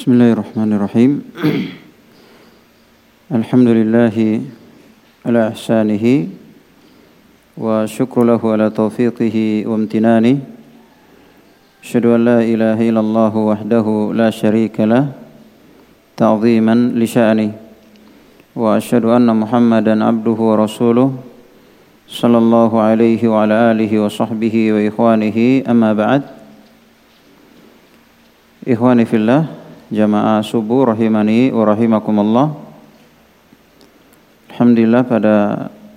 بسم الله الرحمن الرحيم الحمد لله على إحسانه وشكر له على توفيقه وامتنانه أشهد أن لا إله إلا الله وحده لا شريك له تعظيما لشأنه وأشهد أن محمدا عبده ورسوله صلى الله عليه وعلى آله وصحبه وإخوانه أما بعد إخواني في الله jamaah subuh rahimani wa rahimakumullah. Alhamdulillah pada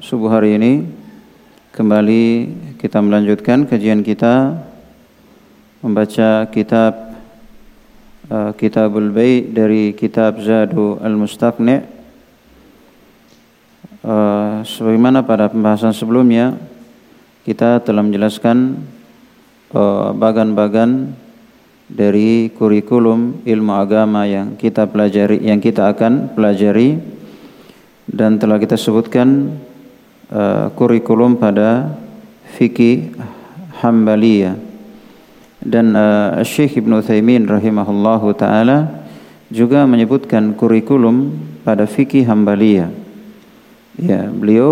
subuh hari ini kembali kita melanjutkan kajian kita membaca kitab uh, Kitabul Bai dari kitab Zadu Al-Mustaqni. Uh, sebagaimana pada pembahasan sebelumnya kita telah menjelaskan uh, bagan-bagan dari kurikulum ilmu agama yang kita pelajari yang kita akan pelajari dan telah kita sebutkan uh, kurikulum pada fikih Hambaliyah dan uh, Syekh Ibn Uthaymin rahimahullahu taala juga menyebutkan kurikulum pada fikih Hambaliyah. Ya, beliau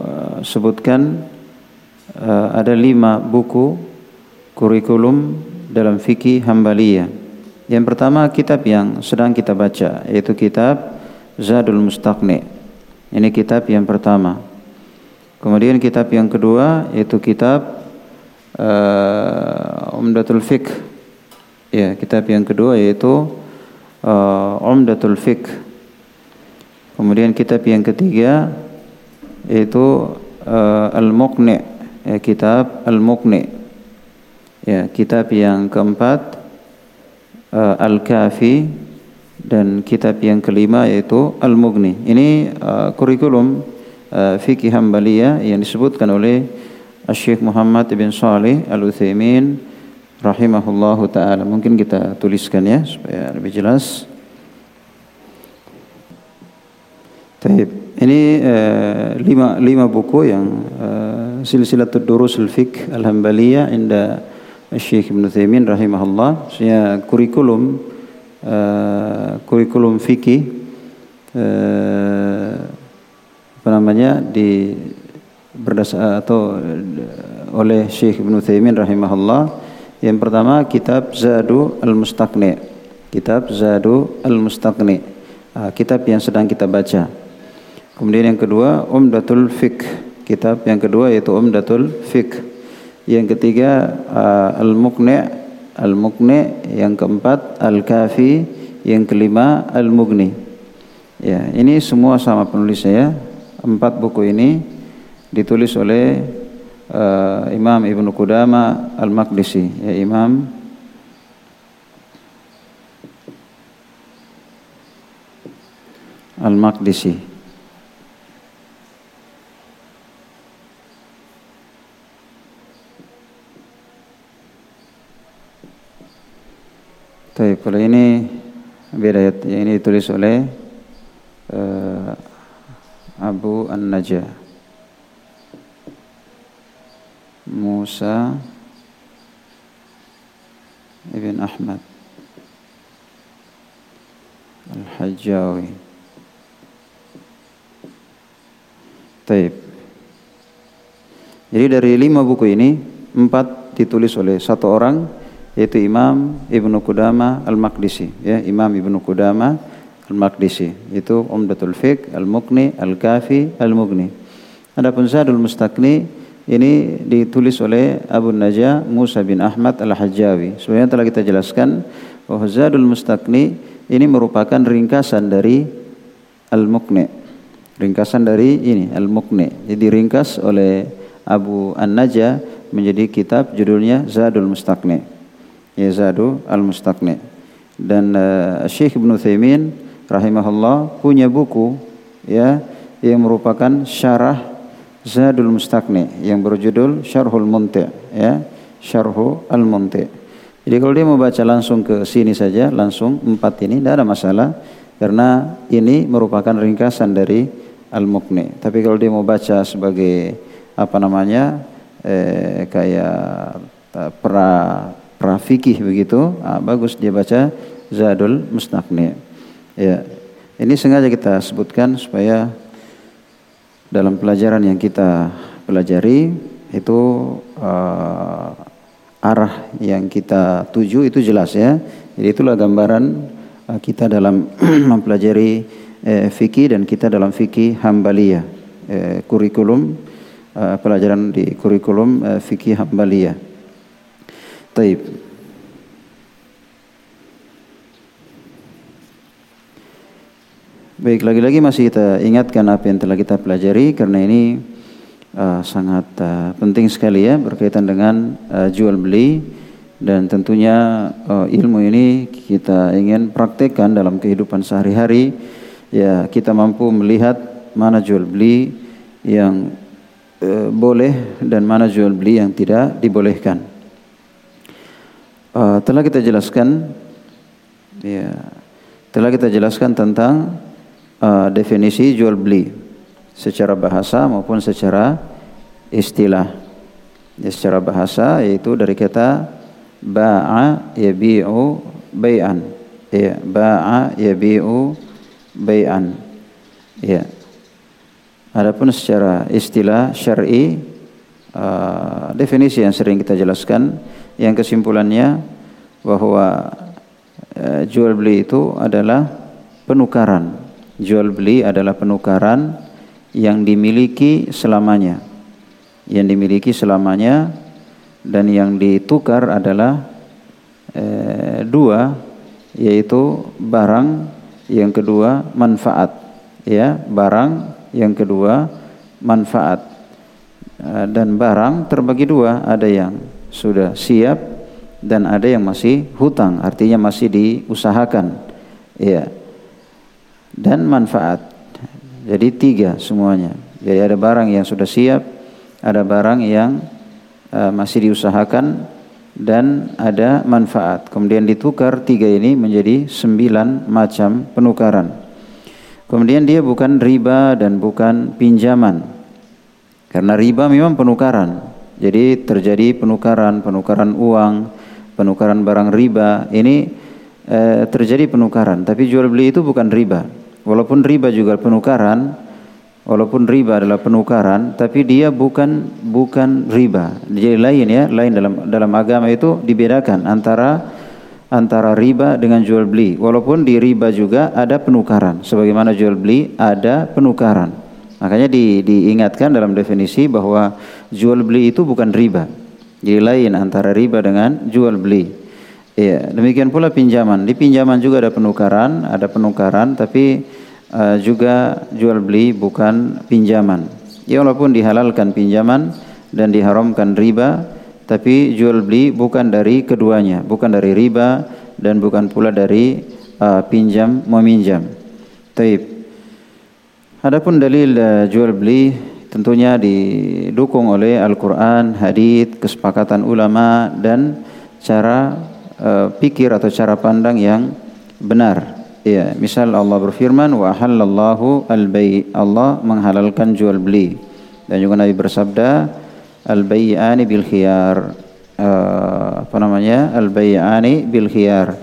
uh, sebutkan uh, ada lima buku kurikulum dalam fikih Hambaliyah. Yang pertama kitab yang sedang kita baca yaitu kitab Zadul Mustaqni. Ini kitab yang pertama. Kemudian kitab yang kedua yaitu kitab uh, Umdatul Fiqh. Ya, kitab yang kedua yaitu uh, Umdatul Fiqh. Kemudian kitab yang ketiga yaitu uh, Al-Muqni, ya, kitab Al-Muqni. Ya, kitab yang keempat uh, Al-Kafi dan kitab yang kelima yaitu Al-Mughni. Ini uh, kurikulum uh, fikih Hambaliyah yang disebutkan oleh Syekh Muhammad bin Salih Al-Utsaimin rahimahullahu taala. Mungkin kita tuliskan ya supaya lebih jelas. Taib. Ini uh, lima lima buku yang uh, silsilatul durusul fiqh al-hambaliyah inda Syekh Ibn Taimin rahimahullah saya kurikulum uh, kurikulum fikih uh, apa namanya di berdasar atau uh, oleh Syekh Ibn Taimin rahimahullah. Yang pertama kitab Zadu Al-Mustaqni. Kitab Zadu Al-Mustaqni. Uh, kitab yang sedang kita baca. Kemudian yang kedua Umdatul Fiqh. Kitab yang kedua yaitu Umdatul Fiqh yang ketiga uh, al-muqni al-muqni yang keempat al-kafi yang kelima al-mughni. Ya ini semua sama penulisnya ya empat buku ini ditulis oleh uh, Imam Ibnu Qudama Al-Maqdisi. Ya Imam. Al-Maqdisi Tapi kalau ini beda ya, ini ditulis oleh uh, Abu An-Najah. Musa Ibn Ahmad Al-Hajjawi Taib. Jadi dari lima buku ini Empat ditulis oleh satu orang yaitu Imam Ibnu Qudama Al-Maqdisi. Ya Imam Ibnu Qudama Al-Maqdisi. Itu Umdatul Fiqh Al-Muqni Al-Kafi Al-Mughni. Adapun Zadul Mustaqni ini ditulis oleh Abu Najah Musa bin Ahmad Al-Hajjawi. Sebenarnya telah kita jelaskan bahwa Zadul Mustaqni ini merupakan ringkasan dari Al-Muqni ringkasan dari ini Al-Muqni jadi ringkas oleh Abu An-Najah menjadi kitab judulnya Zadul Mustaqni Yazadu Al-Mustaqni. Dan uh, Syekh Ibn Thaymin rahimahullah punya buku ya yang merupakan syarah Zadul Mustaqni yang berjudul Syarhul Munti ya Syarhu Al-Munti. Jadi kalau dia mau baca langsung ke sini saja langsung empat ini tidak ada masalah karena ini merupakan ringkasan dari Al-Muqni. Tapi kalau dia mau baca sebagai apa namanya eh, kayak pra prafikih begitu, ah, bagus dia baca Zadul Mustaqni. Ya. Ini sengaja kita sebutkan supaya dalam pelajaran yang kita pelajari itu uh, arah yang kita tuju itu jelas ya. Jadi itulah gambaran uh, kita dalam mempelajari uh, fikih dan kita dalam fikih Hambaliyah. Uh, kurikulum uh, pelajaran di kurikulum uh, fikih Hambaliyah. Taib. Baik, lagi-lagi masih kita ingatkan apa yang telah kita pelajari karena ini uh, sangat uh, penting sekali ya berkaitan dengan uh, jual beli dan tentunya uh, ilmu ini kita ingin praktekkan dalam kehidupan sehari-hari ya kita mampu melihat mana jual beli yang uh, boleh dan mana jual beli yang tidak dibolehkan. Uh, telah kita jelaskan ya telah kita jelaskan tentang uh, definisi jual beli secara bahasa maupun secara istilah. Ya, secara bahasa yaitu dari kata ba'a yabi'u bay'an. Ya, ba'a yabi'u bay'an. Ya. Adapun secara istilah syar'i uh, definisi yang sering kita jelaskan yang kesimpulannya bahwa uh, jual beli itu adalah penukaran. Jual beli adalah penukaran yang dimiliki selamanya. Yang dimiliki selamanya dan yang ditukar adalah eh, dua yaitu barang yang kedua manfaat. Ya barang yang kedua manfaat. Eh, dan barang terbagi dua ada yang sudah siap dan ada yang masih hutang artinya masih diusahakan ya dan manfaat. Jadi tiga semuanya. Jadi ada barang yang sudah siap, ada barang yang uh, masih diusahakan dan ada manfaat. Kemudian ditukar tiga ini menjadi sembilan macam penukaran. Kemudian dia bukan riba dan bukan pinjaman. Karena riba memang penukaran. Jadi terjadi penukaran, penukaran uang, penukaran barang riba. Ini eh, terjadi penukaran, tapi jual beli itu bukan riba. Walaupun riba juga penukaran, walaupun riba adalah penukaran, tapi dia bukan bukan riba. Jadi lain ya, lain dalam dalam agama itu dibedakan antara antara riba dengan jual beli. Walaupun di riba juga ada penukaran, sebagaimana jual beli ada penukaran. Makanya di, diingatkan dalam definisi bahwa jual beli itu bukan riba. Jadi lain antara riba dengan jual beli. Iya, demikian pula pinjaman. Di pinjaman juga ada penukaran, ada penukaran tapi uh, juga jual beli bukan pinjaman. Ya walaupun dihalalkan pinjaman dan diharamkan riba, tapi jual beli bukan dari keduanya, bukan dari riba dan bukan pula dari uh, pinjam meminjam. Taib. Adapun dalil uh, jual beli tentunya didukung oleh Al-Qur'an, hadis, kesepakatan ulama dan cara uh, pikir atau cara pandang yang benar. Ya, misal Allah berfirman wa halallahu al-bai' Allah menghalalkan jual beli. Dan juga Nabi bersabda al-bai'ani bil khiyar. Uh, apa namanya? Al-bai'ani bil khiyar.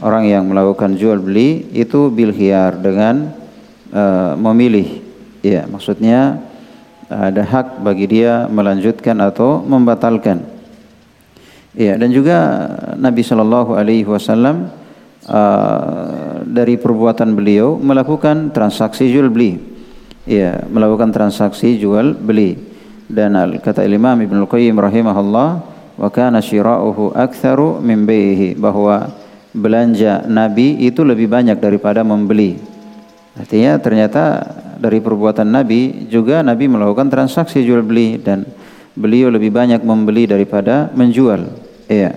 Orang yang melakukan jual beli itu bil khiyar dengan uh, memilih. Ya, maksudnya ada hak bagi dia melanjutkan atau membatalkan. Ya, dan juga Nabi Shallallahu Alaihi Wasallam uh, dari perbuatan beliau melakukan transaksi jual beli, ya, melakukan transaksi jual beli. Dan kata Imam Ibn Al-Qayyim rahimahullah, wa kana syira'uhu aktsaru min baihi bahwa belanja Nabi itu lebih banyak daripada membeli. Artinya ternyata dari perbuatan Nabi juga Nabi melakukan transaksi jual beli dan beliau lebih banyak membeli daripada menjual. Iya.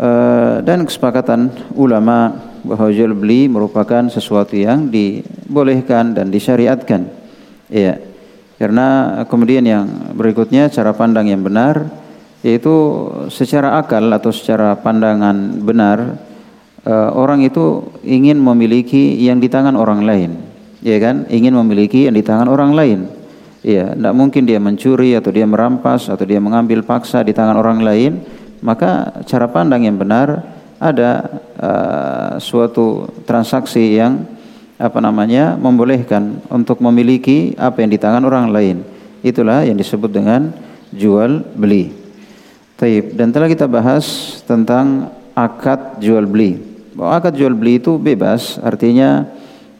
Uh, dan kesepakatan ulama bahwa jual beli merupakan sesuatu yang dibolehkan dan disyariatkan. Iya. Karena kemudian yang berikutnya cara pandang yang benar yaitu secara akal atau secara pandangan benar uh, orang itu ingin memiliki yang di tangan orang lain. Ya kan? Ingin memiliki yang di tangan orang lain. Iya, tidak mungkin dia mencuri atau dia merampas atau dia mengambil paksa di tangan orang lain. Maka cara pandang yang benar ada uh, suatu transaksi yang apa namanya membolehkan untuk memiliki apa yang di tangan orang lain. Itulah yang disebut dengan jual beli. Taib. Dan telah kita bahas tentang akad jual beli. Bahwa akad jual beli itu bebas, artinya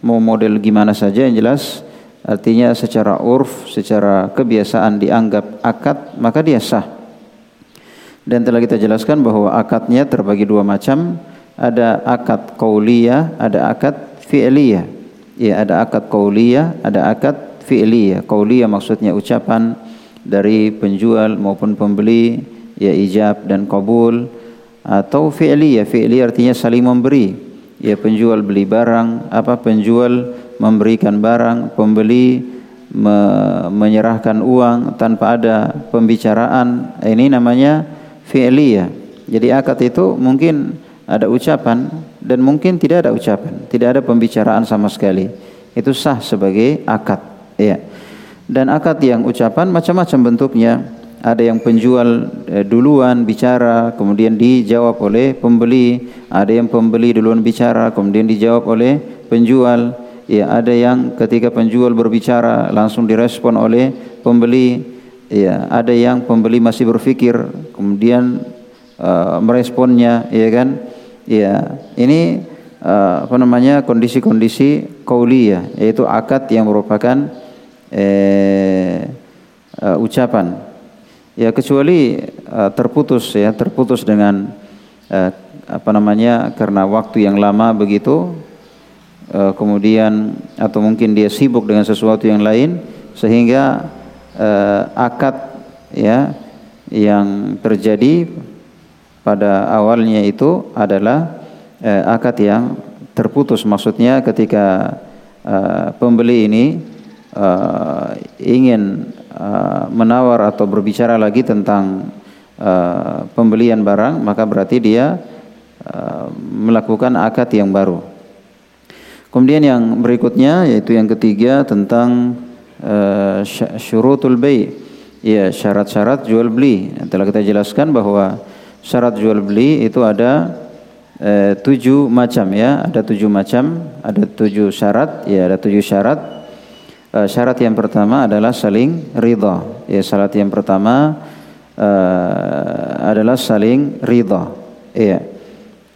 mau model gimana saja yang jelas artinya secara urf, secara kebiasaan dianggap akad, maka dia sah. Dan telah kita jelaskan bahwa akadnya terbagi dua macam, ada akad qauliyah, ada akad fi'liyah. Ya, ada akad qauliyah, ada akad fi'liyah. Qauliyah maksudnya ucapan dari penjual maupun pembeli, ya ijab dan kabul atau fi'liyah. Fi'liyah artinya saling memberi. Ya penjual beli barang, apa penjual memberikan barang, pembeli me menyerahkan uang tanpa ada pembicaraan. Ini namanya fi'liyah. Jadi akad itu mungkin ada ucapan dan mungkin tidak ada ucapan, tidak ada pembicaraan sama sekali. Itu sah sebagai akad, ya. Dan akad yang ucapan macam-macam bentuknya. Ada yang penjual eh, duluan bicara, kemudian dijawab oleh pembeli. Ada yang pembeli duluan bicara, kemudian dijawab oleh penjual. Ya ada yang ketika penjual berbicara langsung direspon oleh pembeli. Ya ada yang pembeli masih berpikir kemudian uh, meresponnya ya kan? Ya ini uh, apa namanya kondisi-kondisi kauliyah yaitu akad yang merupakan eh, uh, ucapan ya kecuali uh, terputus ya terputus dengan uh, apa namanya karena waktu yang lama begitu uh, kemudian atau mungkin dia sibuk dengan sesuatu yang lain sehingga uh, akad ya yang terjadi pada awalnya itu adalah uh, akad yang terputus. Maksudnya ketika uh, pembeli ini uh, ingin uh, menawar atau berbicara lagi tentang uh, pembelian barang maka berarti dia uh, melakukan akad yang baru Kemudian yang berikutnya yaitu yang ketiga tentang uh, syurutul bay. Ya, syarat-syarat jual beli. Telah kita jelaskan bahwa syarat jual beli itu ada uh, tujuh macam ya, ada tujuh macam, ada tujuh syarat, ya ada tujuh syarat. Uh, syarat yang pertama adalah saling ridha. Ya, syarat yang pertama uh, adalah saling ridha. Iya.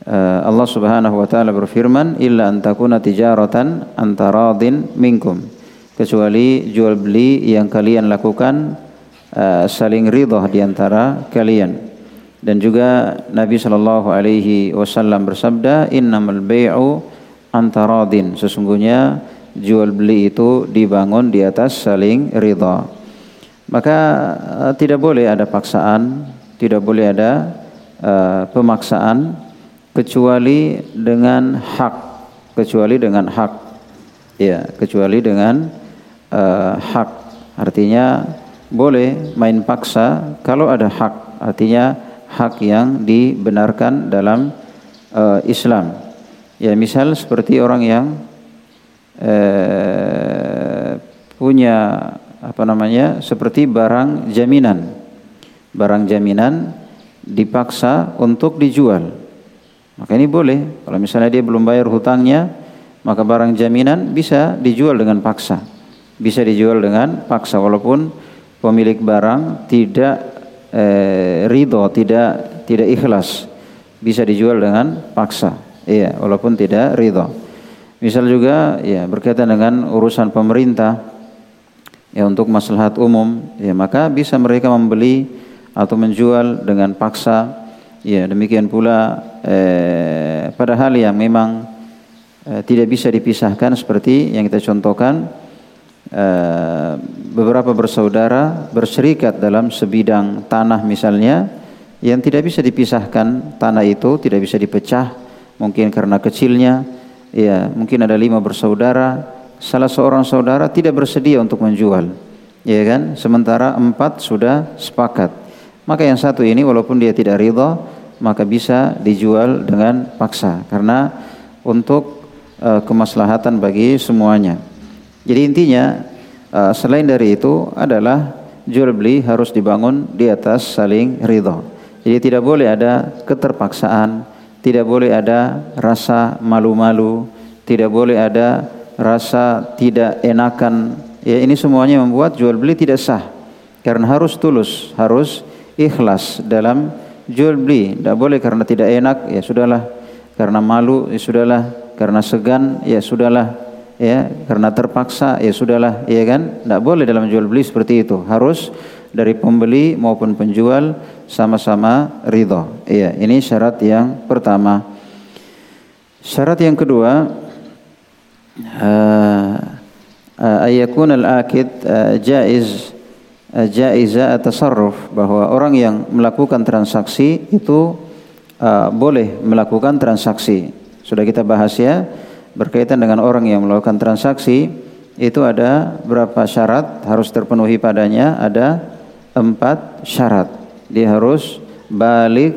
Eh, Allah Subhanahu wa taala berfirman illa an takuna tijaratan antaradin minkum kecuali jual beli yang kalian lakukan uh, saling ridha di antara kalian dan juga Nabi sallallahu alaihi wasallam bersabda innamal bai'u antaradin sesungguhnya jual beli itu dibangun di atas saling ridha. Maka uh, tidak boleh ada paksaan tidak boleh ada uh, pemaksaan kecuali dengan hak kecuali dengan hak. Ya kecuali dengan uh, hak. Artinya boleh main paksa kalau ada hak. Artinya hak yang dibenarkan dalam uh, Islam. Ya misal seperti orang yang uh, punya apa namanya seperti barang jaminan barang jaminan dipaksa untuk dijual maka ini boleh. Kalau misalnya dia belum bayar hutangnya, maka barang jaminan bisa dijual dengan paksa. Bisa dijual dengan paksa walaupun pemilik barang tidak eh, ridho, tidak tidak ikhlas. Bisa dijual dengan paksa. Iya, walaupun tidak ridho. Misal juga ya berkaitan dengan urusan pemerintah ya untuk maslahat umum, ya maka bisa mereka membeli atau menjual dengan paksa Ya, demikian pula eh, pada hal yang memang eh, tidak bisa dipisahkan seperti yang kita contohkan eh, beberapa bersaudara berserikat dalam sebidang tanah misalnya yang tidak bisa dipisahkan tanah itu tidak bisa dipecah mungkin karena kecilnya ya mungkin ada lima bersaudara. Salah seorang saudara tidak bersedia untuk menjual. Ya kan? Sementara empat sudah sepakat. Maka yang satu ini walaupun dia tidak ridha maka bisa dijual dengan paksa. Karena untuk uh, kemaslahatan bagi semuanya. Jadi intinya uh, selain dari itu adalah jual beli harus dibangun di atas saling ridho. Jadi tidak boleh ada keterpaksaan, tidak boleh ada rasa malu-malu, tidak boleh ada rasa tidak enakan. Ya ini semuanya membuat jual beli tidak sah. Karena harus tulus, harus ikhlas dalam jual beli. Tidak boleh karena tidak enak, ya sudahlah. Karena malu, ya sudahlah. Karena segan, ya sudahlah. Ya, karena terpaksa, ya sudahlah, ya kan? Tidak boleh dalam jual beli seperti itu. Harus dari pembeli maupun penjual sama-sama ridho. Iya, ini syarat yang pertama. Syarat yang kedua, uh, uh, ayakun al-akid uh, jaiz jaiza tasarruf bahwa orang yang melakukan transaksi itu uh, boleh melakukan transaksi. Sudah kita bahas ya berkaitan dengan orang yang melakukan transaksi itu ada berapa syarat harus terpenuhi padanya ada empat syarat. Dia harus balik,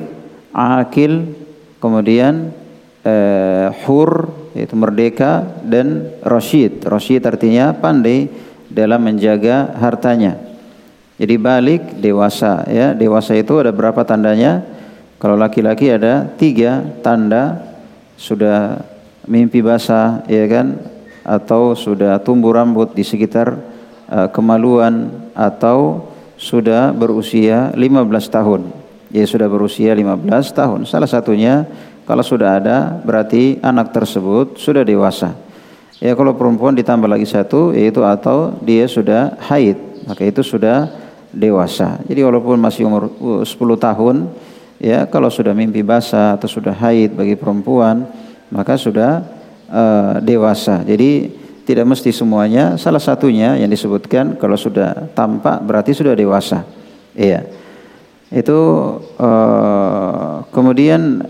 akil, kemudian eh, hur yaitu merdeka dan rasyid. Rasyid artinya pandai dalam menjaga hartanya. Jadi balik dewasa ya. Dewasa itu ada berapa tandanya? Kalau laki-laki ada tiga tanda sudah mimpi basah ya kan atau sudah tumbuh rambut di sekitar uh, kemaluan atau sudah berusia 15 tahun. Ya sudah berusia 15 tahun. Salah satunya kalau sudah ada berarti anak tersebut sudah dewasa. Ya kalau perempuan ditambah lagi satu yaitu atau dia sudah haid, maka itu sudah dewasa. Jadi walaupun masih umur 10 tahun ya kalau sudah mimpi basah atau sudah haid bagi perempuan maka sudah uh, dewasa. Jadi tidak mesti semuanya, salah satunya yang disebutkan kalau sudah tampak berarti sudah dewasa. Iya. Itu uh, kemudian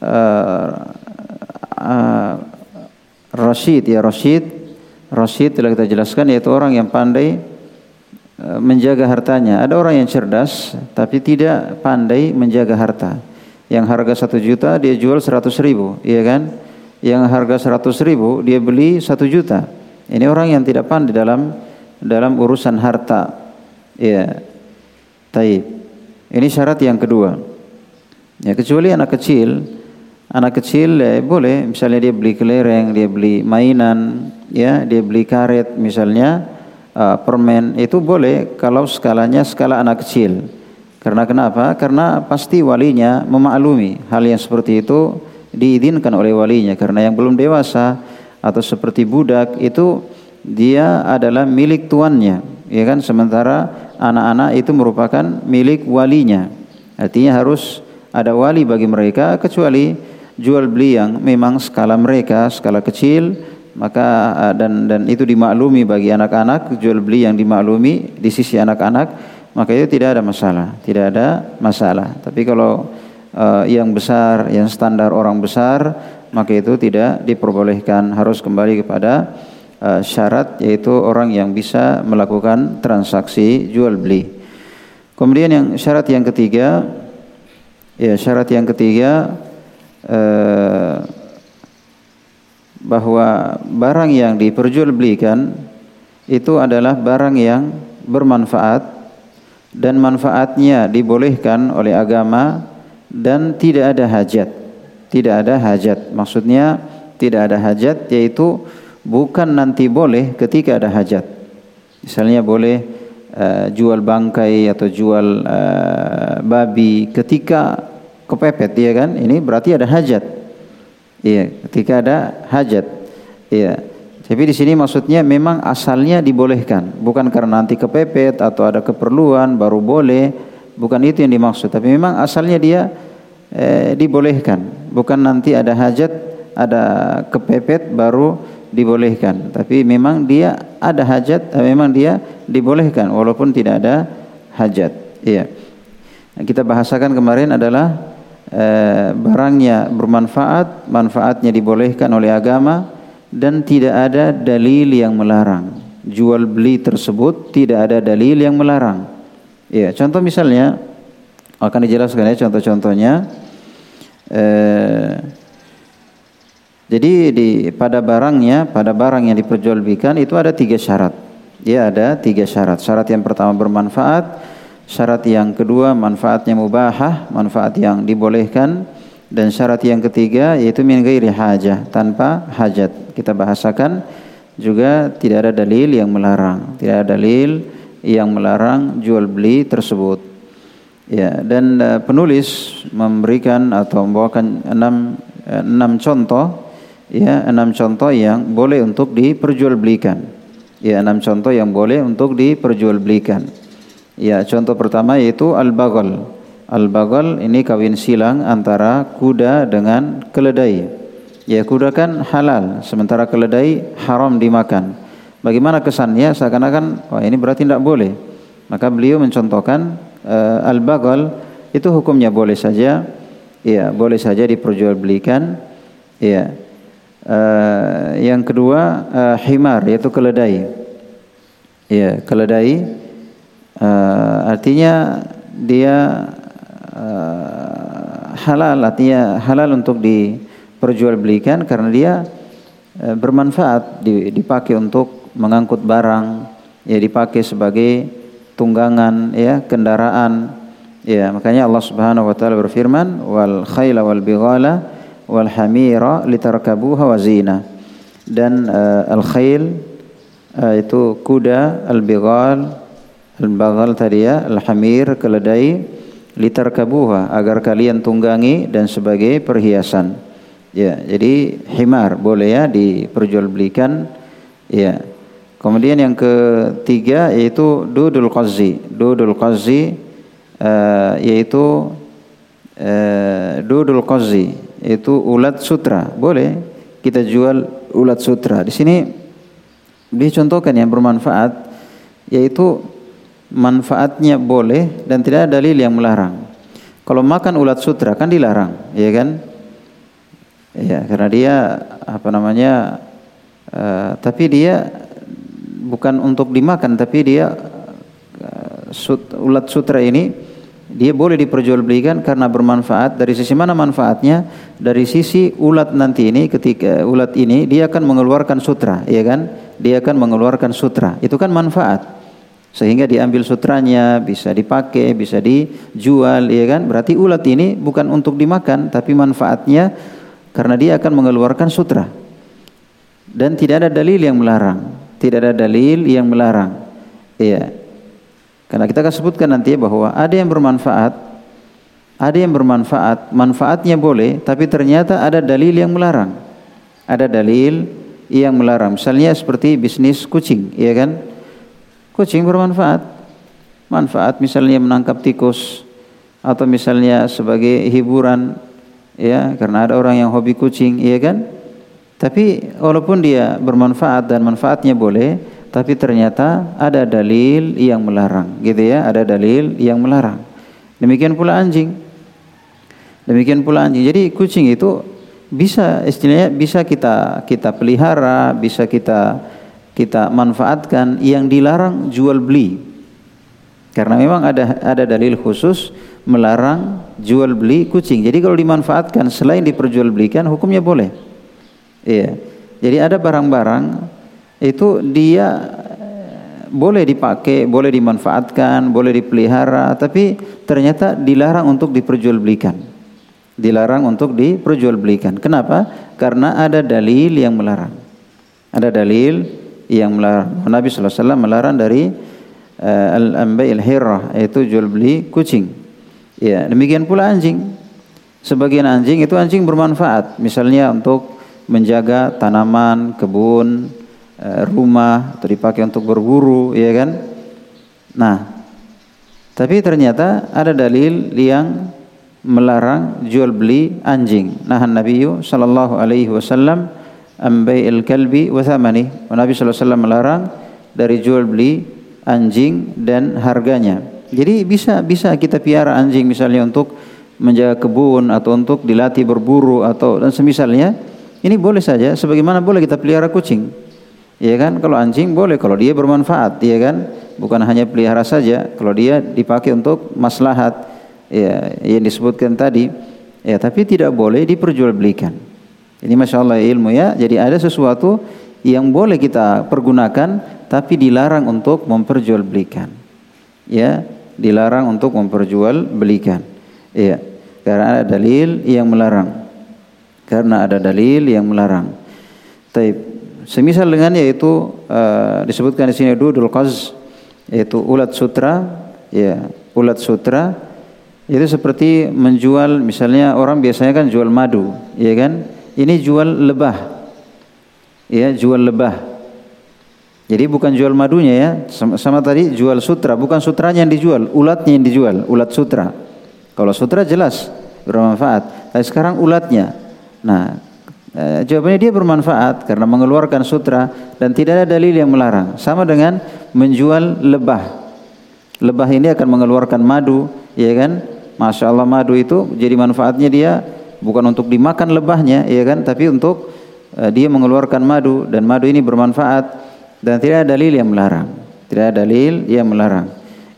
uh, uh, Rashid ya Rashid Rashid telah kita jelaskan yaitu orang yang pandai menjaga hartanya. Ada orang yang cerdas tapi tidak pandai menjaga harta. Yang harga satu juta dia jual seratus ribu, iya kan? Yang harga 100 ribu dia beli 1 juta. Ini orang yang tidak pandai dalam dalam urusan harta. Ya. Taib. Ini syarat yang kedua. Ya kecuali anak kecil, anak kecil ya, boleh misalnya dia beli kelereng, dia beli mainan, ya, dia beli karet misalnya uh, permen itu boleh kalau skalanya skala anak kecil. Karena kenapa? Karena pasti walinya memaklumi hal yang seperti itu diizinkan oleh walinya. Karena yang belum dewasa atau seperti budak itu dia adalah milik tuannya. Ya kan? Sementara anak-anak itu merupakan milik walinya. Artinya harus ada wali bagi mereka kecuali jual beli yang memang skala mereka skala kecil maka eh, dan dan itu dimaklumi bagi anak-anak jual beli yang dimaklumi di sisi anak-anak maka itu tidak ada masalah tidak ada masalah. Tapi kalau uh, yang besar, yang standar orang besar, maka itu tidak diperbolehkan. Harus kembali kepada uh, syarat yaitu orang yang bisa melakukan transaksi jual beli. Kemudian yang syarat yang ketiga, ya syarat yang ketiga uh, bahwa barang yang diperjualbelikan itu adalah barang yang bermanfaat dan manfaatnya dibolehkan oleh agama dan tidak ada hajat. Tidak ada hajat. Maksudnya tidak ada hajat yaitu bukan nanti boleh ketika ada hajat. Misalnya boleh uh, jual bangkai atau jual uh, babi ketika kepepet ya kan? Ini berarti ada hajat. Iya, ketika ada hajat. Iya. Tapi di sini maksudnya memang asalnya dibolehkan, bukan karena nanti kepepet atau ada keperluan baru boleh, bukan itu yang dimaksud. Tapi memang asalnya dia eh, dibolehkan. Bukan nanti ada hajat, ada kepepet baru dibolehkan. Tapi memang dia ada hajat, eh, memang dia dibolehkan walaupun tidak ada hajat. Iya. kita bahasakan kemarin adalah eh, barangnya bermanfaat, manfaatnya dibolehkan oleh agama dan tidak ada dalil yang melarang. Jual beli tersebut tidak ada dalil yang melarang. Iya, contoh misalnya akan dijelaskan ya contoh-contohnya. Eh, jadi di pada barangnya, pada barang yang diperjualbelikan itu ada tiga syarat. Ya ada tiga syarat. Syarat yang pertama bermanfaat, syarat yang kedua manfaatnya mubahah, manfaat yang dibolehkan, Dan syarat yang ketiga yaitu min ghairi hajah, tanpa hajat. Kita bahasakan juga tidak ada dalil yang melarang, tidak ada dalil yang melarang jual beli tersebut. Ya, dan uh, penulis memberikan atau membawakan enam uh, enam contoh ya enam contoh yang boleh untuk diperjualbelikan. Ya, enam contoh yang boleh untuk diperjualbelikan. Ya, contoh pertama yaitu al-baghal. Al-baghal ini kawin silang antara kuda dengan keledai. Ya kuda kan halal, sementara keledai haram dimakan. Bagaimana kesannya? Seakan-akan, wah ini berarti tidak boleh. Maka beliau mencontohkan uh, al-baghal itu hukumnya boleh saja, ya boleh saja diperjualbelikan. Ya. Uh, yang kedua uh, himar yaitu keledai. Ya keledai uh, artinya dia uh, halal artinya halal untuk diperjualbelikan karena dia uh, bermanfaat dipakai untuk mengangkut barang ya dipakai sebagai tunggangan ya kendaraan ya makanya Allah Subhanahu wa taala berfirman wal khayla wal bighala wal hamira litarkabuha wa zina dan uh, al khayl uh, itu kuda al bighal al baghal tadi ya al hamir keledai litarkabuha agar kalian tunggangi dan sebagai perhiasan. Ya, jadi himar boleh ya diperjualbelikan. Ya. Kemudian yang ketiga yaitu dudul qazi. Dudul qazi uh, yaitu uh, dudul qazi yaitu ulat sutra. Boleh kita jual ulat sutra. Di sini dicontohkan yang bermanfaat yaitu manfaatnya boleh dan tidak ada dalil yang melarang. Kalau makan ulat sutra kan dilarang, ya kan? Ya, karena dia apa namanya? Uh, tapi dia bukan untuk dimakan, tapi dia uh, sut, ulat sutra ini dia boleh diperjualbelikan karena bermanfaat. Dari sisi mana manfaatnya? Dari sisi ulat nanti ini ketika ulat ini dia akan mengeluarkan sutra, ya kan? Dia akan mengeluarkan sutra. Itu kan manfaat sehingga diambil sutranya bisa dipakai bisa dijual ya kan berarti ulat ini bukan untuk dimakan tapi manfaatnya karena dia akan mengeluarkan sutra dan tidak ada dalil yang melarang tidak ada dalil yang melarang. Iya. Karena kita akan sebutkan nanti bahwa ada yang bermanfaat ada yang bermanfaat manfaatnya boleh tapi ternyata ada dalil yang melarang. Ada dalil yang melarang. Misalnya seperti bisnis kucing ya kan? Kucing bermanfaat. Manfaat misalnya menangkap tikus atau misalnya sebagai hiburan ya karena ada orang yang hobi kucing iya kan tapi walaupun dia bermanfaat dan manfaatnya boleh tapi ternyata ada dalil yang melarang gitu ya. Ada dalil yang melarang. Demikian pula anjing. Demikian pula anjing. Jadi kucing itu bisa istilahnya bisa kita kita pelihara bisa kita kita manfaatkan. Yang dilarang jual beli. Karena memang ada ada dalil khusus melarang jual beli kucing. Jadi kalau dimanfaatkan selain diperjualbelikan hukumnya boleh iya jadi ada barang-barang itu dia eh, boleh dipakai, boleh dimanfaatkan, boleh dipelihara, tapi ternyata dilarang untuk diperjualbelikan. Dilarang untuk diperjualbelikan. Kenapa? Karena ada dalil yang melarang. Ada dalil yang melarang. Nabi SAW melarang dari uh, al-ambail hirrah yaitu jual beli kucing. Ya, demikian pula anjing. Sebagian anjing itu anjing bermanfaat, misalnya untuk menjaga tanaman, kebun, uh, rumah atau dipakai untuk berburu, ya kan? Nah, tapi ternyata ada dalil yang melarang jual beli anjing. Nah, Nabi sallallahu alaihi wasallam ambai al kalbi wa thamani. Nabi SAW melarang dari jual beli anjing dan harganya. Jadi bisa bisa kita piara anjing misalnya untuk menjaga kebun atau untuk dilatih berburu atau dan semisalnya ini boleh saja sebagaimana boleh kita pelihara kucing. Ya kan? Kalau anjing boleh kalau dia bermanfaat, ya kan? Bukan hanya pelihara saja, kalau dia dipakai untuk maslahat ya yang disebutkan tadi, ya tapi tidak boleh diperjualbelikan. Ini masya Allah ilmu ya. Jadi ada sesuatu yang boleh kita pergunakan, tapi dilarang untuk memperjualbelikan. Ya, dilarang untuk memperjualbelikan. Ya. Karena ada dalil yang melarang. Karena ada dalil yang melarang. Taib. Semisal dengan yaitu uh, disebutkan di sini dudul qaz yaitu ulat sutra ya ulat sutra. Itu seperti menjual misalnya orang biasanya kan jual madu ya kan? Ini jual lebah. Ya jual lebah. Jadi bukan jual madunya ya. Sama, sama tadi jual sutra. Bukan sutranya yang dijual ulatnya yang dijual ulat sutra. Kalau sutra jelas bermanfaat. Tapi sekarang ulatnya nah eh, jawabannya dia bermanfaat karena mengeluarkan sutra dan tidak ada dalil yang melarang. Sama dengan menjual lebah. Lebah ini akan mengeluarkan madu ya kan? Masya Allah madu itu jadi manfaatnya dia bukan untuk dimakan lebahnya ya kan? Tapi untuk uh, dia mengeluarkan madu dan madu ini bermanfaat dan tidak ada dalil yang melarang. Tidak ada dalil yang melarang.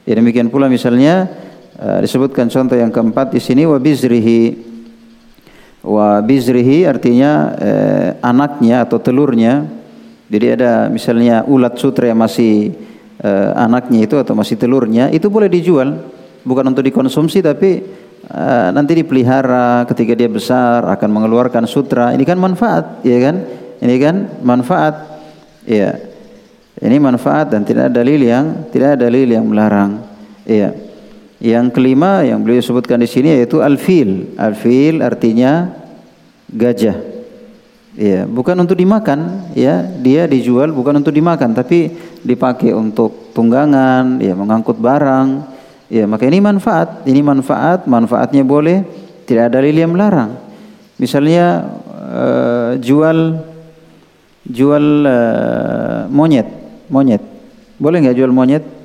Ya demikian pula misalnya uh, disebutkan contoh yang keempat di sini wabizrihi Wa bizrihi artinya eh, anaknya atau telurnya. Jadi ada misalnya ulat sutra yang masih eh, anaknya itu atau masih telurnya, itu boleh dijual. Bukan untuk dikonsumsi tapi eh, nanti dipelihara ketika dia besar akan mengeluarkan sutra. Ini kan manfaat, ya kan? Ini kan manfaat. Ya. Ini manfaat dan tidak ada dalil yang tidak ada dalil yang melarang. Iya. Yang kelima yang beliau sebutkan di sini yaitu al-fil. Al-fil artinya gajah. Ya, bukan untuk dimakan, ya. Dia dijual bukan untuk dimakan, tapi dipakai untuk tunggangan, ya, mengangkut barang. Ya, maka ini manfaat. Ini manfaat, manfaatnya boleh, tidak ada dalil yang melarang. Misalnya uh, jual jual uh, monyet, monyet. Boleh nggak jual monyet?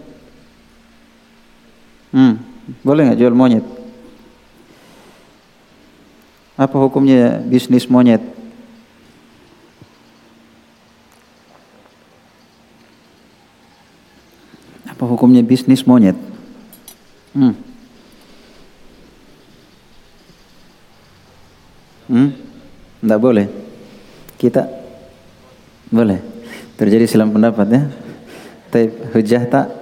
Hmm, boleh nggak jual monyet? Apa hukumnya bisnis monyet? Apa hukumnya bisnis monyet? Hmm. Hmm? Tidak boleh. Kita boleh. Terjadi silam pendapat ya. Tapi hujah tak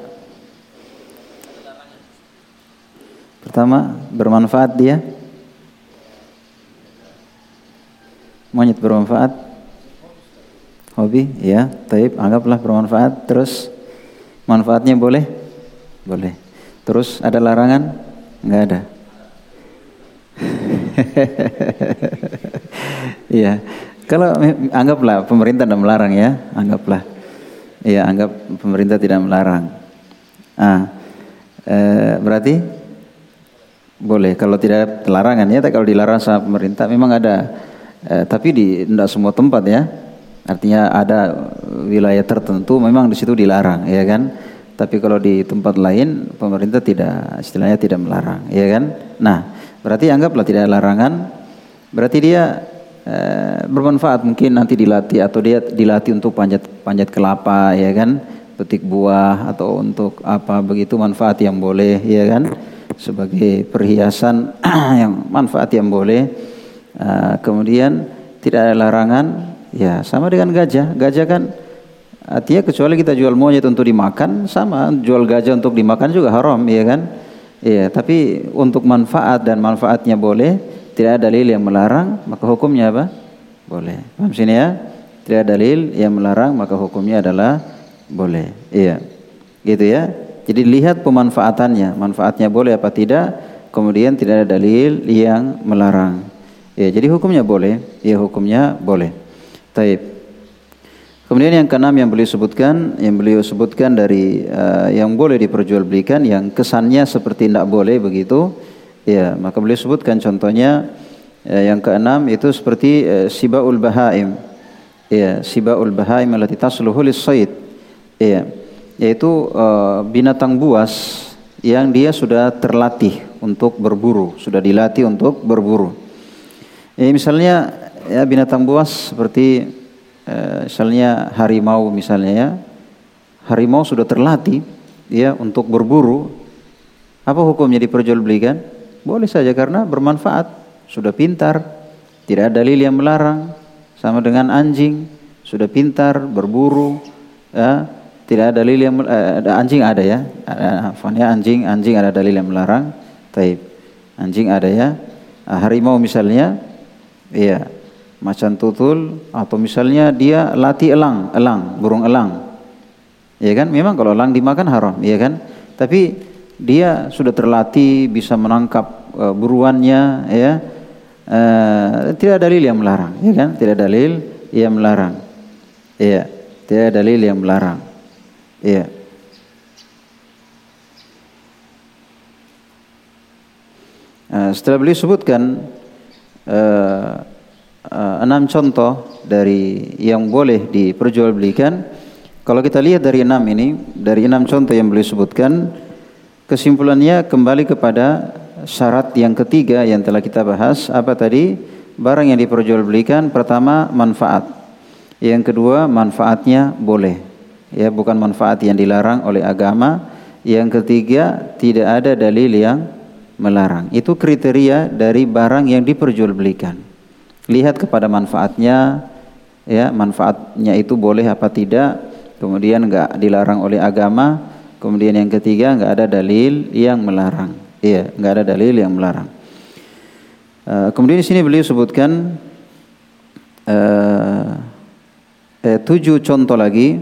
Pertama, bermanfaat dia. Monyet bermanfaat. Hobi, ya. Taib, anggaplah bermanfaat. Terus, manfaatnya boleh? Boleh. Terus, ada larangan? Enggak ada. Iya. Kalau anggaplah pemerintah tidak melarang ya, anggaplah. Iya, anggap pemerintah tidak melarang. Ah, eh, berarti boleh kalau tidak larangan ya, kalau dilarang sama pemerintah memang ada. Eh, tapi di tidak semua tempat ya. Artinya ada wilayah tertentu memang di situ dilarang, ya kan? Tapi kalau di tempat lain pemerintah tidak istilahnya tidak melarang, ya kan? Nah, berarti anggaplah tidak ada larangan, berarti dia eh, bermanfaat mungkin nanti dilatih atau dia dilatih untuk panjat panjat kelapa, ya kan? Petik buah atau untuk apa begitu manfaat yang boleh, ya kan? Sebagai perhiasan yang manfaat yang boleh. Uh, kemudian tidak ada larangan, ya sama dengan gajah. Gajah kan artinya kecuali kita jual monyet untuk dimakan, sama jual gajah untuk dimakan juga haram, ya kan? Iya, tapi untuk manfaat dan manfaatnya boleh, tidak ada dalil yang melarang, maka hukumnya apa? Boleh. Paham sini ya? Tidak ada dalil yang melarang, maka hukumnya adalah boleh. Iya. Gitu ya. Jadi lihat pemanfaatannya, manfaatnya boleh apa tidak, kemudian tidak ada dalil yang melarang. Ya, jadi hukumnya boleh, ya hukumnya boleh. Taib. Kemudian yang keenam yang beliau sebutkan, yang beliau sebutkan dari uh, yang boleh diperjualbelikan, yang kesannya seperti tidak boleh begitu, ya maka beliau sebutkan contohnya uh, yang keenam itu seperti uh, sibaul bahaim, ya sibaul bahaim alati tasluhu lis-sayd, ya yaitu uh, binatang buas yang dia sudah terlatih untuk berburu, sudah dilatih untuk berburu. Ya, misalnya ya binatang buas seperti uh, misalnya harimau misalnya ya. Harimau sudah terlatih ya untuk berburu. Apa hukumnya diperjualbelikan? Boleh saja karena bermanfaat, sudah pintar, tidak ada dalil yang melarang. Sama dengan anjing, sudah pintar berburu, ya, tidak ada dalil yang uh, anjing ada ya. Ada ya anjing anjing ada dalil yang melarang. Taib. Anjing ada ya. Nah, harimau misalnya, ya macan tutul atau misalnya dia latih elang, elang, burung elang. Ya kan? Memang kalau elang dimakan haram, ya kan? Tapi dia sudah terlatih bisa menangkap uh, buruannya, ya. Uh, tidak dalil yang melarang, ya kan? Tidak dalil yang melarang. Ya, tidak dalil yang melarang. Ya. Uh, setelah beliau sebutkan uh, uh, enam contoh dari yang boleh diperjualbelikan. Kalau kita lihat dari enam ini, dari enam contoh yang beliau sebutkan, kesimpulannya kembali kepada syarat yang ketiga yang telah kita bahas. Apa tadi? Barang yang diperjualbelikan pertama manfaat. Yang kedua manfaatnya boleh. Ya, bukan manfaat yang dilarang oleh agama. Yang ketiga tidak ada dalil yang melarang. Itu kriteria dari barang yang diperjualbelikan. Lihat kepada manfaatnya ya manfaatnya itu boleh apa tidak kemudian enggak dilarang oleh agama. Kemudian yang ketiga enggak ada dalil yang melarang. Iya enggak ada dalil yang melarang. Uh, kemudian di sini beliau sebutkan uh, eh, tujuh contoh lagi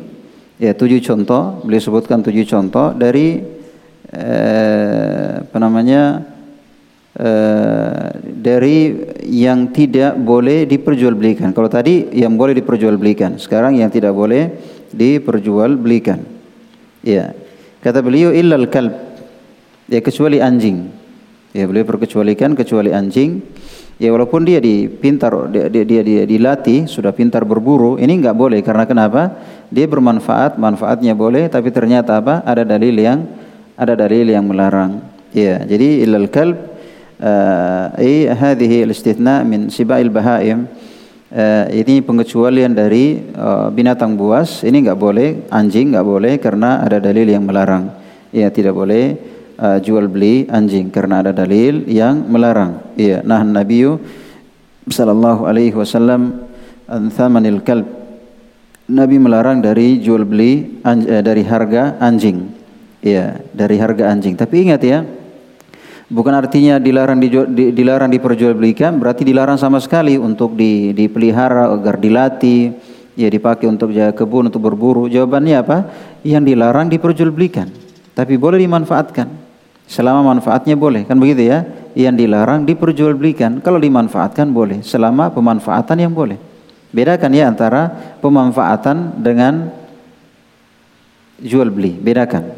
ya tujuh contoh beliau sebutkan tujuh contoh dari uh, apa namanya uh, dari yang tidak boleh diperjualbelikan. Kalau tadi yang boleh diperjualbelikan, sekarang yang tidak boleh diperjualbelikan. Ya. Kata beliau illal kalb. Ya kecuali anjing. Ya beliau perkecualikan kecuali anjing. Ya walaupun dia dipintar dia, dia, dia, dia dilatih sudah pintar berburu, ini enggak boleh karena kenapa? dia bermanfaat, manfaatnya boleh, tapi ternyata apa? Ada dalil yang ada dalil yang melarang. Iya, jadi ilal kalb eh, ai hadhihi istithna min sibail bahaim. Uh, ini pengecualian dari uh, binatang buas, ini enggak boleh, anjing enggak boleh karena ada dalil yang melarang. Iya, tidak boleh uh, jual beli anjing karena ada dalil yang melarang. Iya, nah Nabiu, sallallahu alaihi wasallam an thamanil kalb Nabi melarang dari jual beli uh, dari harga anjing ya dari harga anjing tapi ingat ya Bukan artinya dilarang di, di, dilarang diperjualbelikan, berarti dilarang sama sekali untuk di, dipelihara agar dilatih, ya dipakai untuk jaga kebun untuk berburu. Jawabannya apa? Yang dilarang diperjualbelikan, tapi boleh dimanfaatkan. Selama manfaatnya boleh, kan begitu ya? Yang dilarang diperjualbelikan, kalau dimanfaatkan boleh, selama pemanfaatan yang boleh. Bedakan ya antara pemanfaatan dengan jual beli, bedakan.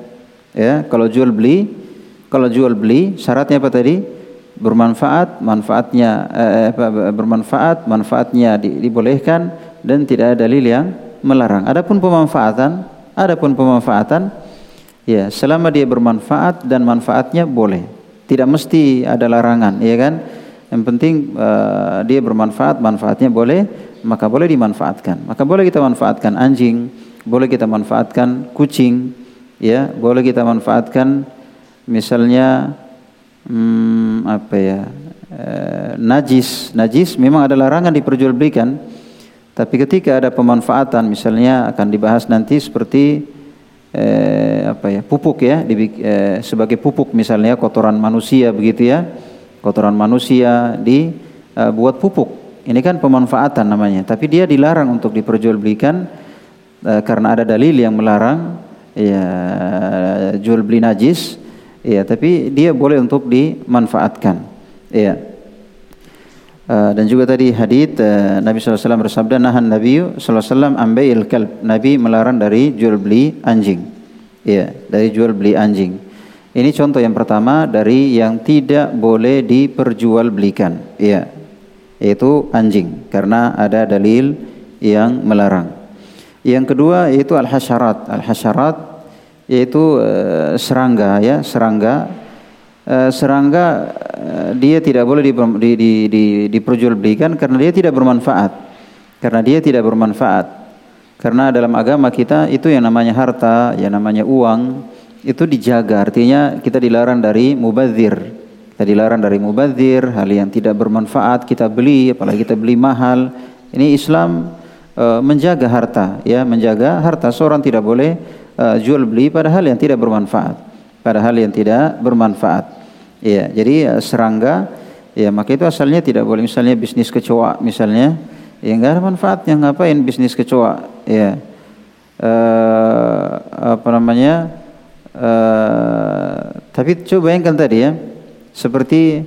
Ya, kalau jual beli kalau jual beli syaratnya apa tadi? Bermanfaat, manfaatnya eh, bermanfaat, manfaatnya di, dibolehkan dan tidak ada dalil yang melarang. Adapun pemanfaatan, adapun pemanfaatan ya selama dia bermanfaat dan manfaatnya boleh. Tidak mesti ada larangan, ya kan? Yang penting uh, dia bermanfaat, manfaatnya boleh, maka boleh dimanfaatkan. Maka boleh kita manfaatkan anjing, boleh kita manfaatkan kucing, ya, boleh kita manfaatkan misalnya hmm, apa ya e, najis najis memang ada larangan diperjualbelikan tapi ketika ada pemanfaatan misalnya akan dibahas nanti seperti e, apa ya pupuk ya di, e, sebagai pupuk misalnya kotoran manusia begitu ya kotoran manusia di e, buat pupuk ini kan pemanfaatan namanya tapi dia dilarang untuk diperjualbelikan e, karena ada dalil yang melarang ya jual beli najis Ya, tapi dia boleh untuk dimanfaatkan. Ya. Uh, dan juga tadi hadis uh, Nabi SAW bersabda nahan Nabi SAW ambil kalb. Nabi melarang dari jual beli anjing. Ya, dari jual beli anjing. Ini contoh yang pertama dari yang tidak boleh diperjualbelikan. Ya. Yaitu anjing karena ada dalil yang melarang. Yang kedua yaitu al-hasyarat. Al-hasyarat yaitu uh, serangga ya serangga. Uh, serangga uh, dia tidak boleh di, di, di, di, diperjualbelikan karena dia tidak bermanfaat. Karena dia tidak bermanfaat. Karena dalam agama kita itu yang namanya harta yang namanya uang itu dijaga. Artinya kita dilarang dari mubazir kita dilarang dari mubazir hal yang tidak bermanfaat kita beli apalagi kita beli mahal ini Islam uh, menjaga harta ya menjaga harta seorang tidak boleh uh, jual beli padahal yang tidak bermanfaat padahal yang tidak bermanfaat ya jadi uh, serangga Ya, maka itu asalnya tidak boleh misalnya bisnis kecoa misalnya, ya enggak ada manfaatnya ngapain bisnis kecoa? Ya. Uh, apa namanya? Uh, tapi coba bayangkan tadi ya, seperti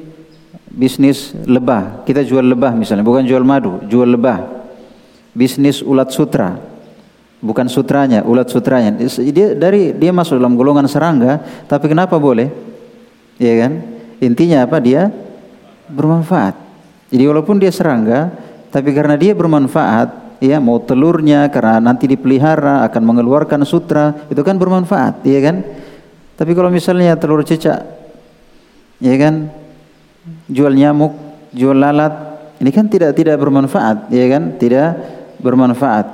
bisnis lebah. Kita jual lebah misalnya, bukan jual madu, jual lebah. Bisnis ulat sutra, bukan sutranya, ulat sutranya. Dia dari dia masuk dalam golongan serangga, tapi kenapa boleh? Ya kan? Intinya apa? Dia bermanfaat. Jadi walaupun dia serangga, tapi karena dia bermanfaat, ya mau telurnya karena nanti dipelihara akan mengeluarkan sutra, itu kan bermanfaat, ya kan? Tapi kalau misalnya telur cecak, ya kan? jual nyamuk, jual lalat, ini kan tidak tidak bermanfaat, ya kan? Tidak bermanfaat.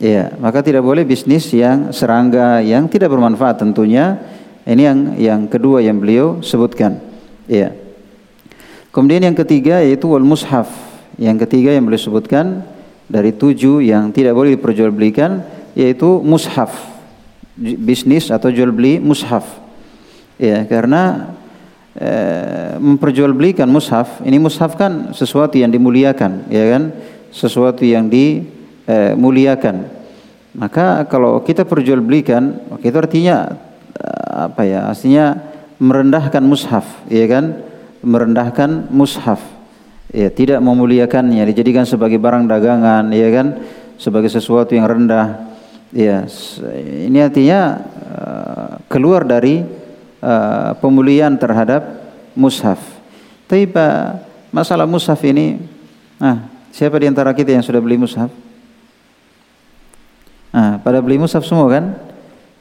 Ya, maka tidak boleh bisnis yang serangga yang tidak bermanfaat tentunya. Ini yang yang kedua yang beliau sebutkan. Ya. Kemudian yang ketiga yaitu wal mushaf. Yang ketiga yang beliau sebutkan dari tujuh yang tidak boleh diperjualbelikan yaitu mushaf. Bisnis atau jual beli mushaf. Ya, karena Eh, memperjualbelikan mushaf. Ini mushaf kan sesuatu yang dimuliakan ya kan? Sesuatu yang dimuliakan maka kalau kita perjualbelikan itu artinya eh, apa ya? Aslinya merendahkan mushaf ya kan? Merendahkan mushaf. Ya tidak memuliakannya dijadikan sebagai barang dagangan ya kan? Sebagai sesuatu yang rendah. Ya ini artinya eh, keluar dari uh, pemulihan terhadap mushaf. Tapi Pak, masalah mushaf ini, ah, siapa di antara kita yang sudah beli mushaf? Ah, pada beli mushaf semua kan?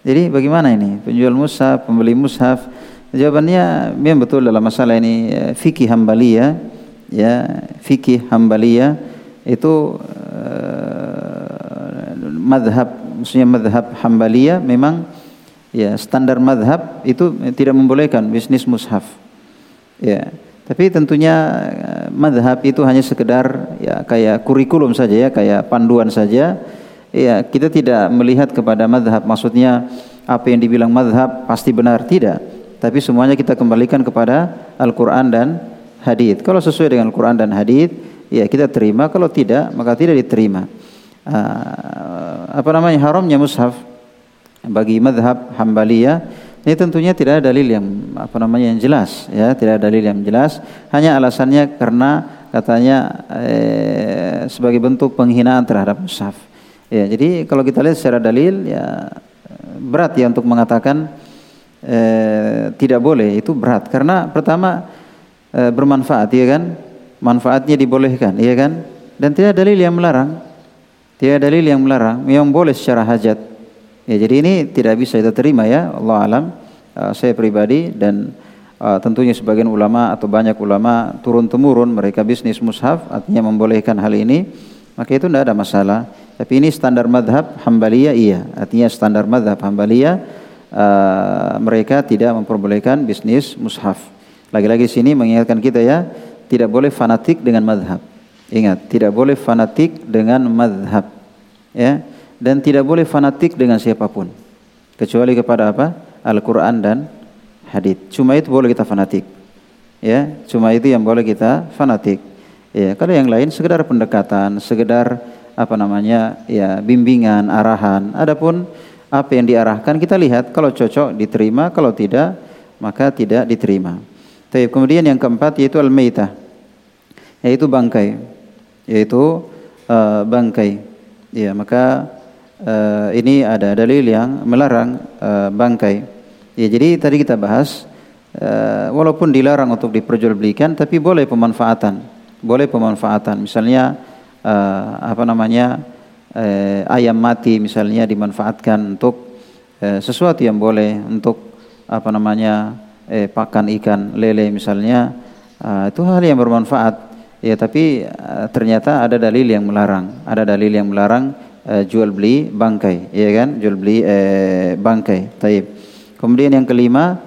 Jadi bagaimana ini? Penjual mushaf, pembeli mushaf? Jawabannya memang betul dalam masalah ini ya, fikih hambaliyah ya fikih hambaliyah itu uh, madhab maksudnya madhab hambaliyah memang ya standar madhab itu tidak membolehkan bisnis mushaf. Ya tapi tentunya eh, madhab itu hanya sekedar ya kayak kurikulum saja ya kayak panduan saja. Ya kita tidak melihat kepada madhab maksudnya apa yang dibilang madhab pasti benar tidak. Tapi semuanya kita kembalikan kepada Al-Quran dan hadith. Kalau sesuai dengan Al-Quran dan hadith ya kita terima. Kalau tidak maka tidak diterima. Uh, apa namanya haramnya mushaf bagi madhab Hambaliyah ini tentunya tidak ada dalil yang apa namanya yang jelas ya. Tidak ada dalil yang jelas. Hanya alasannya karena katanya eh, sebagai bentuk penghinaan terhadap mushaf ya jadi kalau kita lihat secara dalil ya berat ya untuk mengatakan eh, tidak boleh. Itu berat. Karena pertama eh, bermanfaat ya kan? Manfaatnya dibolehkan ya kan? Dan tidak dalil yang melarang. Tidak dalil yang melarang. Yang boleh secara hajat Ya, jadi ini tidak bisa kita terima ya, Allah alam. Uh, saya pribadi dan uh, tentunya sebagian ulama atau banyak ulama turun temurun mereka bisnis mushaf artinya membolehkan hal ini, maka itu tidak ada masalah. Tapi ini standar madhab Hambaliyah iya, artinya standar madhab Hambaliyah uh, mereka tidak memperbolehkan bisnis mushaf. Lagi-lagi sini mengingatkan kita ya, tidak boleh fanatik dengan madhab. Ingat, tidak boleh fanatik dengan madhab. Ya, dan tidak boleh fanatik dengan siapa pun. Kecuali kepada apa? Al-Quran dan hadith. Cuma itu boleh kita fanatik. Ya cuma itu yang boleh kita fanatik. Ya kalau yang lain sekedar pendekatan sekedar apa namanya? Ya bimbingan arahan. Adapun apa yang diarahkan kita lihat kalau cocok diterima kalau tidak maka tidak diterima. Tapi kemudian yang keempat yaitu al-maitah. Yaitu bangkai. Yaitu uh, bangkai. Ya maka uh, ini ada dalil yang melarang uh, bangkai. Ya, jadi tadi kita bahas uh, walaupun dilarang untuk diperjualbelikan tapi boleh pemanfaatan. Boleh pemanfaatan. Misalnya uh, apa namanya? Uh, ayam mati misalnya dimanfaatkan untuk uh, sesuatu yang boleh untuk apa namanya? eh, pakan ikan lele misalnya uh, itu hal yang bermanfaat. Ya, tapi uh, ternyata ada dalil yang melarang. Ada dalil yang melarang uh, jual beli bangkai, ya kan? Jual beli uh, bangkai. Taib. Kemudian yang kelima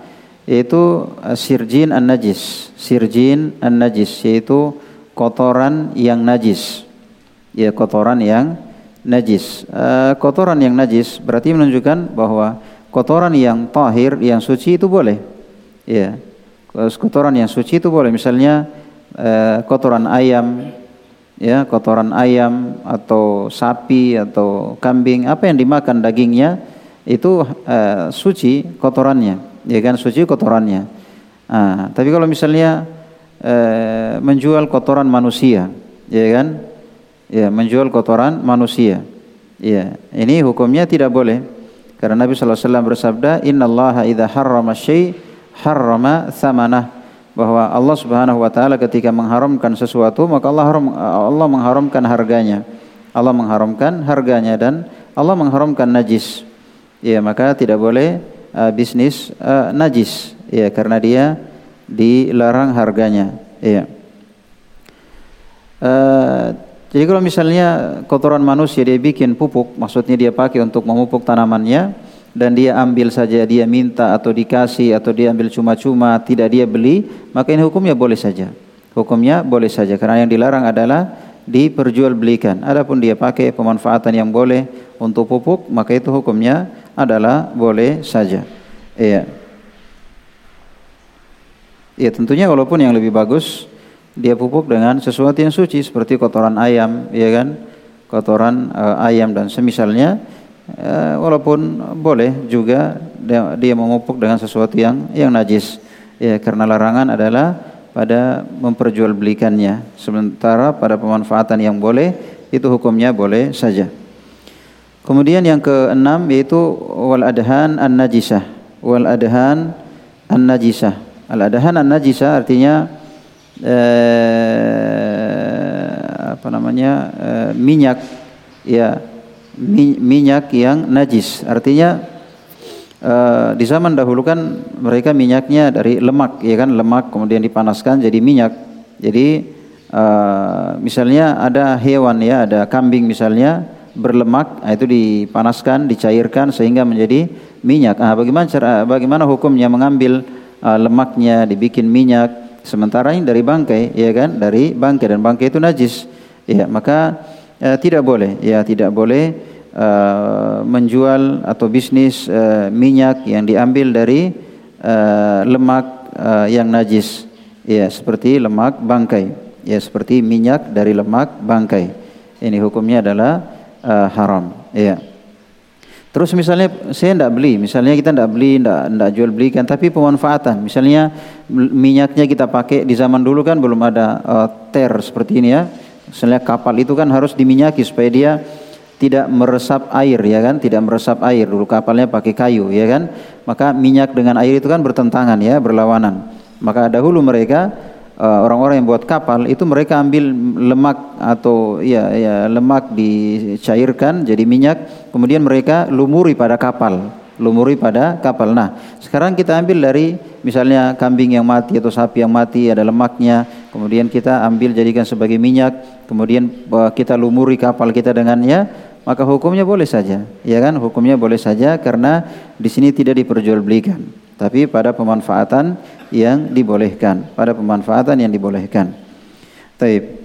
yaitu uh, sirjin an najis. Sirjin an najis yaitu kotoran yang najis. Ya kotoran yang najis. Uh, kotoran yang najis berarti menunjukkan bahwa kotoran yang tahir, yang suci itu boleh. Ya. Kotoran yang suci itu boleh. Misalnya eh, kotoran ayam ya kotoran ayam atau sapi atau kambing apa yang dimakan dagingnya itu uh, suci kotorannya ya kan? Suci kotorannya. Nah, tapi kalau misalnya uh, menjual kotoran manusia ya kan? Ya menjual kotoran manusia. Ya ini hukumnya tidak boleh. Karena Nabi wasallam bersabda innallaha idza harrama syai harrama thamanah bahwa Allah Subhanahu wa taala ketika mengharamkan sesuatu maka Allah haram, Allah mengharamkan harganya. Allah mengharamkan harganya dan Allah mengharamkan najis. Ya, maka tidak boleh uh, bisnis uh, najis ya karena dia dilarang harganya. Ya. Uh, jadi kalau misalnya kotoran manusia dia bikin pupuk, maksudnya dia pakai untuk memupuk tanamannya, dan dia ambil saja dia minta atau dikasih atau dia ambil cuma-cuma tidak dia beli maka ini hukumnya boleh saja. Hukumnya boleh saja karena yang dilarang adalah diperjualbelikan. Adapun dia pakai pemanfaatan yang boleh untuk pupuk maka itu hukumnya adalah boleh saja. Iya. Ya tentunya walaupun yang lebih bagus dia pupuk dengan sesuatu yang suci seperti kotoran ayam ya kan? Kotoran uh, ayam dan semisalnya uh, walaupun boleh juga dia, dia memupuk dengan sesuatu yang yang najis. Ya karena larangan adalah pada memperjualbelikannya. Sementara pada pemanfaatan yang boleh itu hukumnya boleh saja. Kemudian yang keenam yaitu wal adhan an najisah. Wal adhan an najisah. Al adhan an najisah artinya eh, apa namanya eh, minyak. Ya minyak yang najis. Artinya uh, di zaman dahulu kan mereka minyaknya dari lemak, ya kan lemak kemudian dipanaskan jadi minyak. Jadi uh, misalnya ada hewan ya, ada kambing misalnya berlemak, nah itu dipanaskan, dicairkan sehingga menjadi minyak. Nah, bagaimana cara bagaimana hukumnya mengambil uh, lemaknya dibikin minyak sementara ini dari bangkai, ya kan? Dari bangkai dan bangkai itu najis. Ya, maka uh, tidak boleh. Ya tidak boleh uh, menjual atau bisnis uh, minyak yang diambil dari uh, lemak uh, yang najis. Ya seperti lemak bangkai. Ya seperti minyak dari lemak bangkai. Ini hukumnya adalah uh, haram. Ya. Terus misalnya saya tidak beli, misalnya kita tidak beli, tidak jual belikan, tapi pemanfaatan. Misalnya minyaknya kita pakai di zaman dulu kan belum ada uh, ter seperti ini ya. Misalnya kapal itu kan harus diminyaki supaya dia tidak meresap air ya kan, tidak meresap air. Dulu kapalnya pakai kayu ya kan. Maka minyak dengan air itu kan bertentangan ya, berlawanan. Maka dahulu mereka eh, orang-orang yang buat kapal itu mereka ambil lemak atau ya ya lemak dicairkan jadi minyak, kemudian mereka lumuri pada kapal, lumuri pada kapal. Nah, sekarang kita ambil dari misalnya kambing yang mati atau sapi yang mati ada lemaknya, kemudian kita ambil jadikan sebagai minyak, kemudian uh, kita lumuri kapal kita dengannya, maka hukumnya boleh saja, ya kan? Hukumnya boleh saja karena di sini tidak diperjualbelikan, tapi pada pemanfaatan yang dibolehkan, pada pemanfaatan yang dibolehkan. Taib.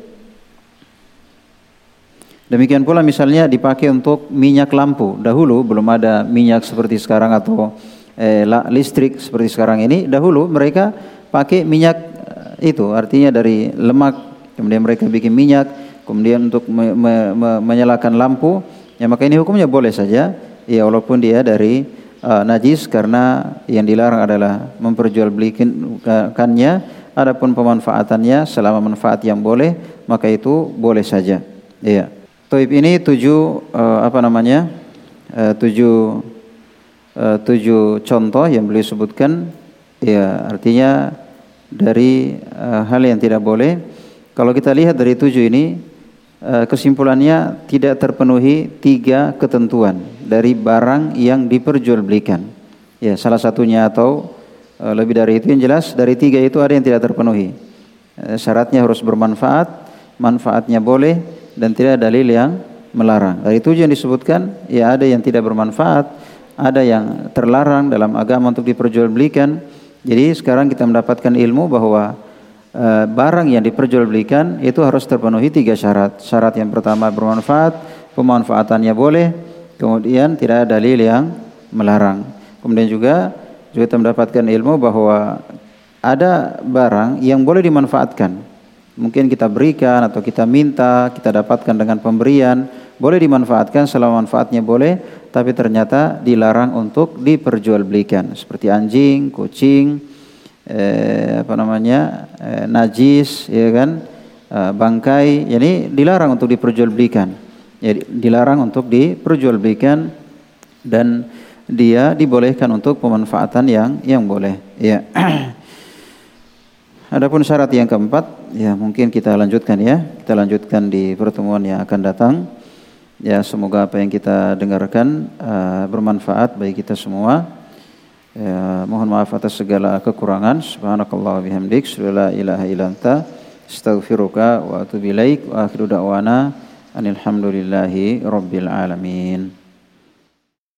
Demikian pula misalnya dipakai untuk minyak lampu. Dahulu belum ada minyak seperti sekarang atau eh, listrik seperti sekarang ini dahulu mereka pakai minyak eh, itu artinya dari lemak kemudian mereka bikin minyak kemudian untuk me, me, me, menyalakan lampu ya maka ini hukumnya boleh saja. Ya walaupun dia dari uh, najis karena yang dilarang adalah memperjualbelikannya adapun pemanfaatannya selama manfaat yang boleh maka itu boleh saja. Ya Toib ini tujuh uh, apa namanya uh, tujuh uh, tujuh contoh yang beliau sebutkan. Ya artinya dari uh, hal yang tidak boleh. Kalau kita lihat dari tujuh ini uh, kesimpulannya tidak terpenuhi tiga ketentuan dari barang yang diperjualbelikan. Ya salah satunya atau uh, lebih dari itu yang jelas dari tiga itu ada yang tidak terpenuhi. Uh, syaratnya harus bermanfaat manfaatnya boleh dan tidak ada dalil yang melarang. Dari tujuh yang disebutkan ya ada yang tidak bermanfaat ada yang terlarang dalam agama untuk diperjualbelikan. Jadi sekarang kita mendapatkan ilmu bahwa e, barang yang diperjualbelikan itu harus terpenuhi tiga syarat. Syarat yang pertama bermanfaat, pemanfaatannya boleh, kemudian tidak ada dalil yang melarang. Kemudian juga juga kita mendapatkan ilmu bahwa ada barang yang boleh dimanfaatkan. mungkin kita berikan atau kita minta, kita dapatkan dengan pemberian, boleh dimanfaatkan selama manfaatnya boleh, tapi ternyata dilarang untuk diperjualbelikan seperti anjing, kucing, eh, apa namanya, eh, najis, ya kan, eh, bangkai, ini dilarang untuk diperjualbelikan, ya, dilarang untuk diperjualbelikan dan dia dibolehkan untuk pemanfaatan yang yang boleh, ya. Adapun syarat yang keempat, ya mungkin kita lanjutkan ya. Kita lanjutkan di pertemuan yang akan datang. Ya semoga apa yang kita dengarkan uh, bermanfaat bagi kita semua. Ya, mohon maaf atas segala kekurangan. Subhanakallah bihamdik. la ilaha illa. Astaghfiruka wa atubu ilaik. Wa akhiru da'wana. Anilhamdulillahi rabbil alamin.